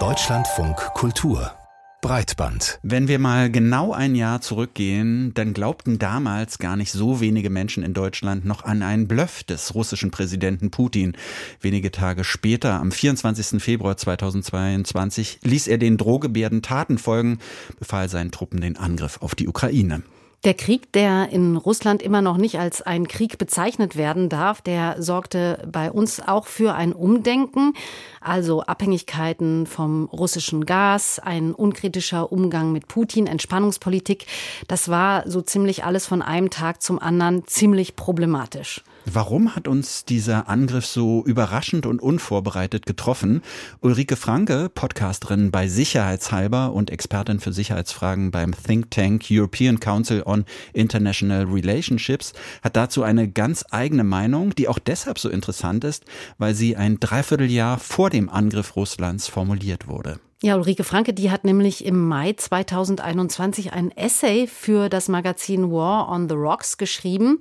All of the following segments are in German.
Deutschlandfunk Kultur Breitband. Wenn wir mal genau ein Jahr zurückgehen, dann glaubten damals gar nicht so wenige Menschen in Deutschland noch an einen Bluff des russischen Präsidenten Putin. Wenige Tage später, am 24. Februar 2022, ließ er den drohgebärden Taten folgen, befahl seinen Truppen den Angriff auf die Ukraine. Der Krieg, der in Russland immer noch nicht als ein Krieg bezeichnet werden darf, der sorgte bei uns auch für ein Umdenken, also Abhängigkeiten vom russischen Gas, ein unkritischer Umgang mit Putin, Entspannungspolitik. Das war so ziemlich alles von einem Tag zum anderen ziemlich problematisch. Warum hat uns dieser Angriff so überraschend und unvorbereitet getroffen? Ulrike Franke, Podcasterin bei Sicherheitshalber und Expertin für Sicherheitsfragen beim Think Tank European Council on International Relationships, hat dazu eine ganz eigene Meinung, die auch deshalb so interessant ist, weil sie ein Dreivierteljahr vor dem Angriff Russlands formuliert wurde. Ja, Ulrike Franke, die hat nämlich im Mai 2021 ein Essay für das Magazin War on the Rocks geschrieben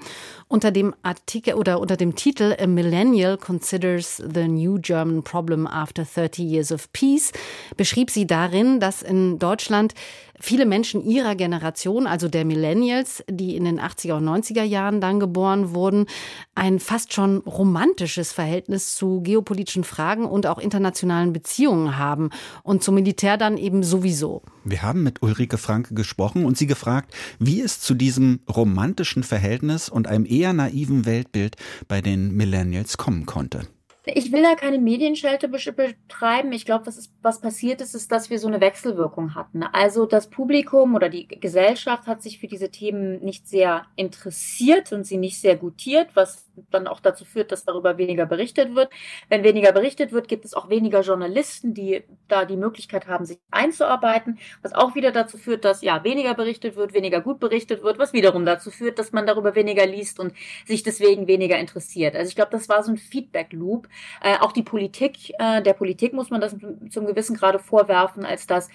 unter dem Artikel oder unter dem Titel A Millennial Considers the New German Problem After 30 Years of Peace beschrieb sie darin, dass in Deutschland viele Menschen ihrer Generation, also der Millennials, die in den 80er und 90er Jahren dann geboren wurden, ein fast schon romantisches Verhältnis zu geopolitischen Fragen und auch internationalen Beziehungen haben und zum Militär dann eben sowieso. Wir haben mit Ulrike Franke gesprochen und sie gefragt, wie es zu diesem romantischen Verhältnis und einem eher naiven Weltbild bei den Millennials kommen konnte. Ich will da keine Medienschelte betreiben. Ich glaube, was, was passiert ist, ist, dass wir so eine Wechselwirkung hatten. Also das Publikum oder die Gesellschaft hat sich für diese Themen nicht sehr interessiert und sie nicht sehr gutiert, was dann auch dazu führt, dass darüber weniger berichtet wird. Wenn weniger berichtet wird, gibt es auch weniger Journalisten, die da die Möglichkeit haben, sich einzuarbeiten, was auch wieder dazu führt, dass ja weniger berichtet wird, weniger gut berichtet wird, was wiederum dazu führt, dass man darüber weniger liest und sich deswegen weniger interessiert. Also ich glaube, das war so ein Feedback-Loop. Äh, auch die Politik, äh, der Politik muss man das zum gewissen Grade vorwerfen, als dass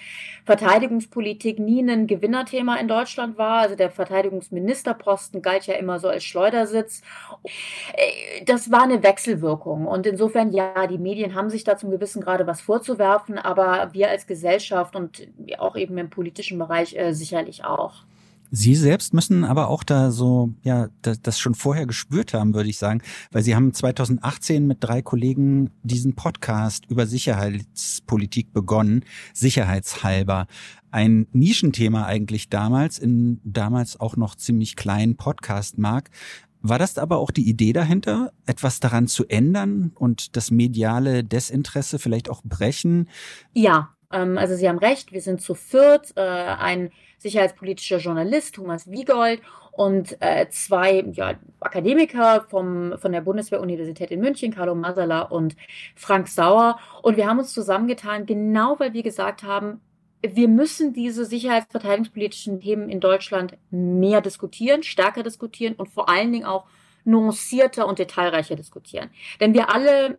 Verteidigungspolitik nie ein Gewinnerthema in Deutschland war. Also der Verteidigungsministerposten galt ja immer so als Schleudersitz. Äh, das war eine Wechselwirkung. Und insofern, ja, die Medien haben sich da zum gewissen Grade was vorzuwerfen, aber wir als Gesellschaft und auch eben im politischen Bereich äh, sicherlich auch. Sie selbst müssen aber auch da so, ja, das, schon vorher gespürt haben, würde ich sagen, weil Sie haben 2018 mit drei Kollegen diesen Podcast über Sicherheitspolitik begonnen, sicherheitshalber. Ein Nischenthema eigentlich damals, in damals auch noch ziemlich kleinen Podcast-Markt. War das aber auch die Idee dahinter, etwas daran zu ändern und das mediale Desinteresse vielleicht auch brechen? Ja, ähm, also Sie haben recht, wir sind zu viert, äh, ein sicherheitspolitischer Journalist, Thomas Wiegold, und äh, zwei ja, Akademiker vom, von der Bundeswehr-Universität in München, Carlo Masala und Frank Sauer. Und wir haben uns zusammengetan, genau weil wir gesagt haben, wir müssen diese sicherheitsverteidigungspolitischen Themen in Deutschland mehr diskutieren, stärker diskutieren und vor allen Dingen auch nuancierter und detailreicher diskutieren. Denn wir alle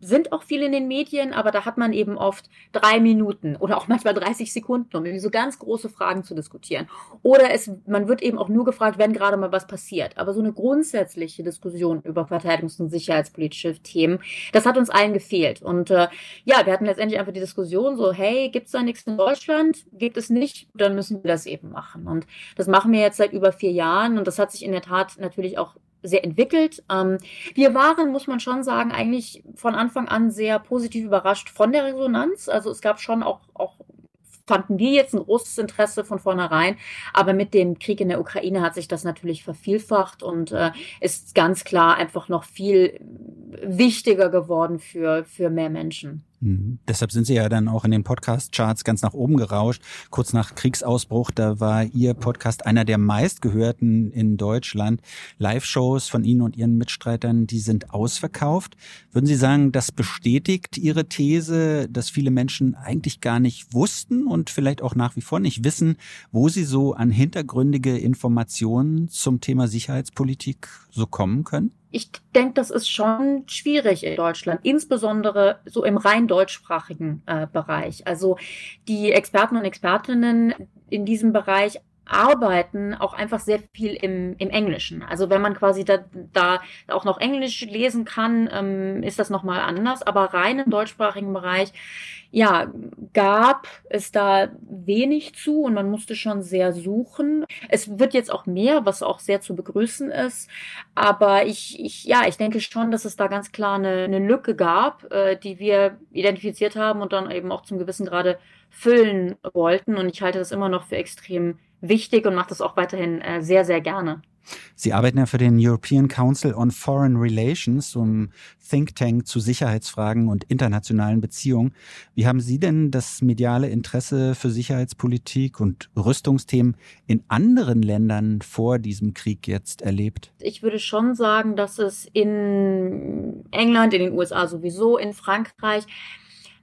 sind auch viel in den Medien, aber da hat man eben oft drei Minuten oder auch manchmal 30 Sekunden, um so ganz große Fragen zu diskutieren. Oder es, man wird eben auch nur gefragt, wenn gerade mal was passiert. Aber so eine grundsätzliche Diskussion über verteidigungs- und sicherheitspolitische Themen, das hat uns allen gefehlt. Und äh, ja, wir hatten letztendlich einfach die Diskussion so, hey, gibt es da nichts in Deutschland? Gibt es nicht? Dann müssen wir das eben machen. Und das machen wir jetzt seit über vier Jahren und das hat sich in der Tat natürlich auch sehr entwickelt. Ähm, wir waren, muss man schon sagen, eigentlich von Anfang an sehr positiv überrascht von der Resonanz. Also es gab schon auch, auch fanden wir jetzt ein großes Interesse von vornherein. Aber mit dem Krieg in der Ukraine hat sich das natürlich vervielfacht und äh, ist ganz klar einfach noch viel wichtiger geworden für, für mehr Menschen. Mhm. Deshalb sind Sie ja dann auch in den Podcast-Charts ganz nach oben gerauscht. Kurz nach Kriegsausbruch, da war Ihr Podcast einer der meistgehörten in Deutschland. Live-Shows von Ihnen und Ihren Mitstreitern, die sind ausverkauft. Würden Sie sagen, das bestätigt Ihre These, dass viele Menschen eigentlich gar nicht wussten und vielleicht auch nach wie vor nicht wissen, wo sie so an hintergründige Informationen zum Thema Sicherheitspolitik so kommen können? Ich denke, das ist schon schwierig in Deutschland, insbesondere so im rein deutschsprachigen äh, Bereich. Also die Experten und Expertinnen in diesem Bereich arbeiten auch einfach sehr viel im, im Englischen. Also wenn man quasi da, da auch noch Englisch lesen kann, ähm, ist das nochmal anders. Aber rein im deutschsprachigen Bereich, ja, gab es da wenig zu und man musste schon sehr suchen. Es wird jetzt auch mehr, was auch sehr zu begrüßen ist. Aber ich, ich ja, ich denke schon, dass es da ganz klar eine, eine Lücke gab, äh, die wir identifiziert haben und dann eben auch zum gewissen Grade füllen wollten. Und ich halte das immer noch für extrem wichtig und mache das auch weiterhin äh, sehr, sehr gerne. Sie arbeiten ja für den European Council on Foreign Relations, um Think Tank zu Sicherheitsfragen und internationalen Beziehungen. Wie haben Sie denn das mediale Interesse für Sicherheitspolitik und Rüstungsthemen in anderen Ländern vor diesem Krieg jetzt erlebt? Ich würde schon sagen, dass es in England, in den USA sowieso, in Frankreich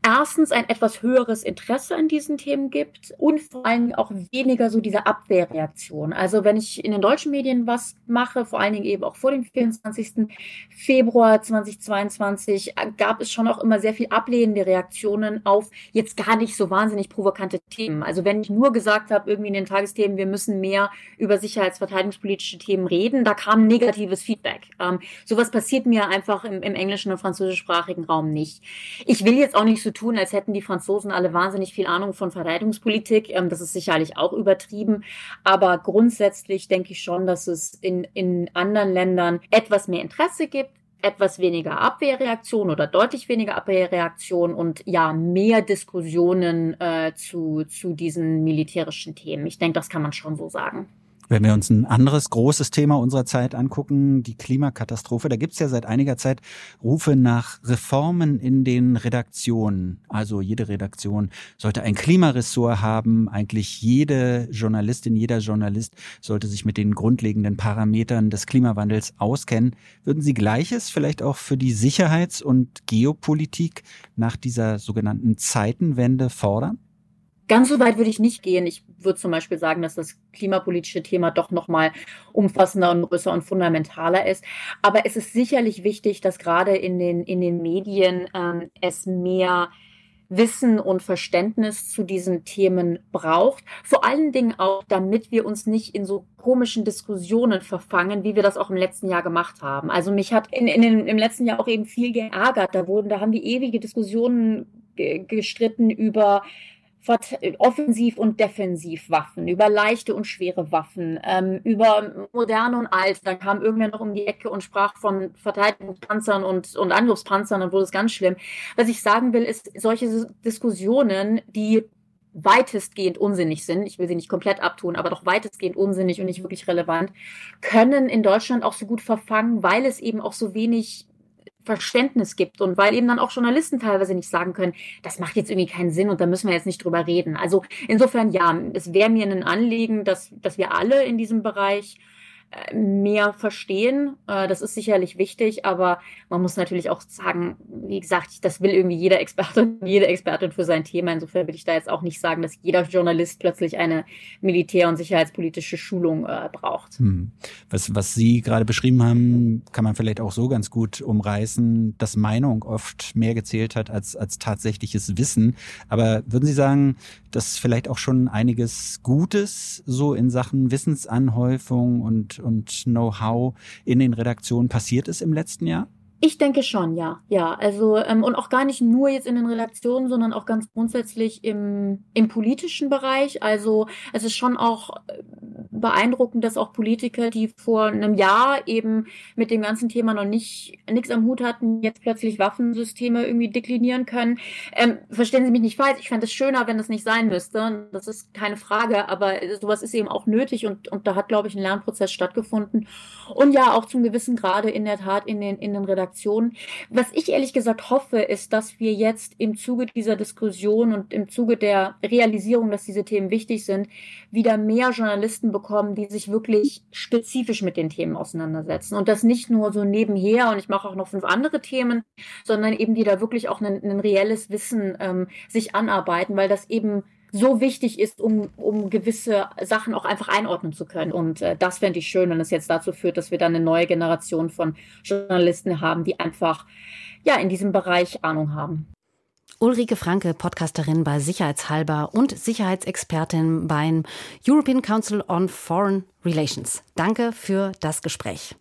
erstens ein etwas höheres Interesse an diesen Themen gibt und vor allem auch weniger so diese Abwehrreaktion. Also wenn ich in den deutschen Medien was mache, vor allen Dingen eben auch vor dem 24. Februar 2022, gab es schon auch immer sehr viel ablehnende Reaktionen auf jetzt gar nicht so wahnsinnig provokante Themen. Also wenn ich nur gesagt habe, irgendwie in den Tagesthemen, wir müssen mehr über sicherheitsverteidigungspolitische Themen reden, da kam negatives Feedback. Ähm, sowas passiert mir einfach im, im englischen und französischsprachigen Raum nicht. Ich will jetzt auch nicht so tun, als hätten die Franzosen alle wahnsinnig viel Ahnung von Verteidigungspolitik. Ähm, das ist sicherlich auch übertrieben. Aber grundsätzlich denke ich schon, dass es in, in anderen Ländern etwas mehr Interesse gibt etwas weniger Abwehrreaktion oder deutlich weniger Abwehrreaktion und ja, mehr Diskussionen äh, zu, zu diesen militärischen Themen. Ich denke, das kann man schon so sagen. Wenn wir uns ein anderes großes Thema unserer Zeit angucken, die Klimakatastrophe, da gibt es ja seit einiger Zeit Rufe nach Reformen in den Redaktionen. Also jede Redaktion sollte ein Klimaressort haben. Eigentlich jede Journalistin, jeder Journalist sollte sich mit den grundlegenden Parametern des Klimawandels auskennen. Würden Sie Gleiches vielleicht auch für die Sicherheits- und Geopolitik nach dieser sogenannten Zeitenwende fordern? Ganz so weit würde ich nicht gehen. Ich würde zum Beispiel sagen, dass das klimapolitische Thema doch nochmal umfassender und größer und fundamentaler ist. Aber es ist sicherlich wichtig, dass gerade in den, in den Medien ähm, es mehr Wissen und Verständnis zu diesen Themen braucht. Vor allen Dingen auch, damit wir uns nicht in so komischen Diskussionen verfangen, wie wir das auch im letzten Jahr gemacht haben. Also mich hat in, in den, im letzten Jahr auch eben viel geärgert. Da wurden, da haben wir ewige Diskussionen gestritten über Offensiv- und Defensivwaffen, über leichte und schwere Waffen, ähm, über moderne und alt. Dann kam irgendwer noch um die Ecke und sprach von Verteidigungspanzern und, und Angriffspanzern und wurde es ganz schlimm. Was ich sagen will, ist, solche Diskussionen, die weitestgehend unsinnig sind, ich will sie nicht komplett abtun, aber doch weitestgehend unsinnig und nicht wirklich relevant, können in Deutschland auch so gut verfangen, weil es eben auch so wenig Verständnis gibt und weil eben dann auch Journalisten teilweise nicht sagen können, das macht jetzt irgendwie keinen Sinn und da müssen wir jetzt nicht drüber reden. Also insofern ja, es wäre mir ein Anliegen, dass, dass wir alle in diesem Bereich mehr verstehen. Äh, das ist sicherlich wichtig, aber man muss natürlich auch sagen, wie gesagt, das will irgendwie jeder Experte und jede Expertin für sein Thema. Insofern will ich da jetzt auch nicht sagen, dass jeder Journalist plötzlich eine militär- und sicherheitspolitische Schulung äh, braucht. Hm. Was, was Sie gerade beschrieben haben, kann man vielleicht auch so ganz gut umreißen, dass Meinung oft mehr gezählt hat als, als tatsächliches Wissen. Aber würden Sie sagen, dass vielleicht auch schon einiges Gutes so in Sachen Wissensanhäufung und und Know-how in den Redaktionen passiert ist im letzten Jahr? Ich denke schon, ja. Ja, also ähm, und auch gar nicht nur jetzt in den Redaktionen, sondern auch ganz grundsätzlich im, im politischen Bereich. Also es ist schon auch äh, beeindruckend, dass auch Politiker, die vor einem Jahr eben mit dem ganzen Thema noch nicht nichts am Hut hatten, jetzt plötzlich Waffensysteme irgendwie deklinieren können. Ähm, verstehen Sie mich nicht falsch, ich fände es schöner, wenn das nicht sein müsste. Das ist keine Frage, aber sowas ist eben auch nötig und, und da hat, glaube ich, ein Lernprozess stattgefunden. Und ja, auch zum gewissen Grade in der Tat in den, in den Redaktionen. Was ich ehrlich gesagt hoffe, ist, dass wir jetzt im Zuge dieser Diskussion und im Zuge der Realisierung, dass diese Themen wichtig sind, wieder mehr Journalisten bekommen, bekommen, die sich wirklich spezifisch mit den Themen auseinandersetzen. Und das nicht nur so nebenher und ich mache auch noch fünf andere Themen, sondern eben die da wirklich auch ein, ein reelles Wissen ähm, sich anarbeiten, weil das eben so wichtig ist, um, um gewisse Sachen auch einfach einordnen zu können. Und äh, das fände ich schön, wenn es jetzt dazu führt, dass wir dann eine neue Generation von Journalisten haben, die einfach ja in diesem Bereich Ahnung haben. Ulrike Franke, Podcasterin bei Sicherheitshalber und Sicherheitsexpertin beim European Council on Foreign Relations. Danke für das Gespräch.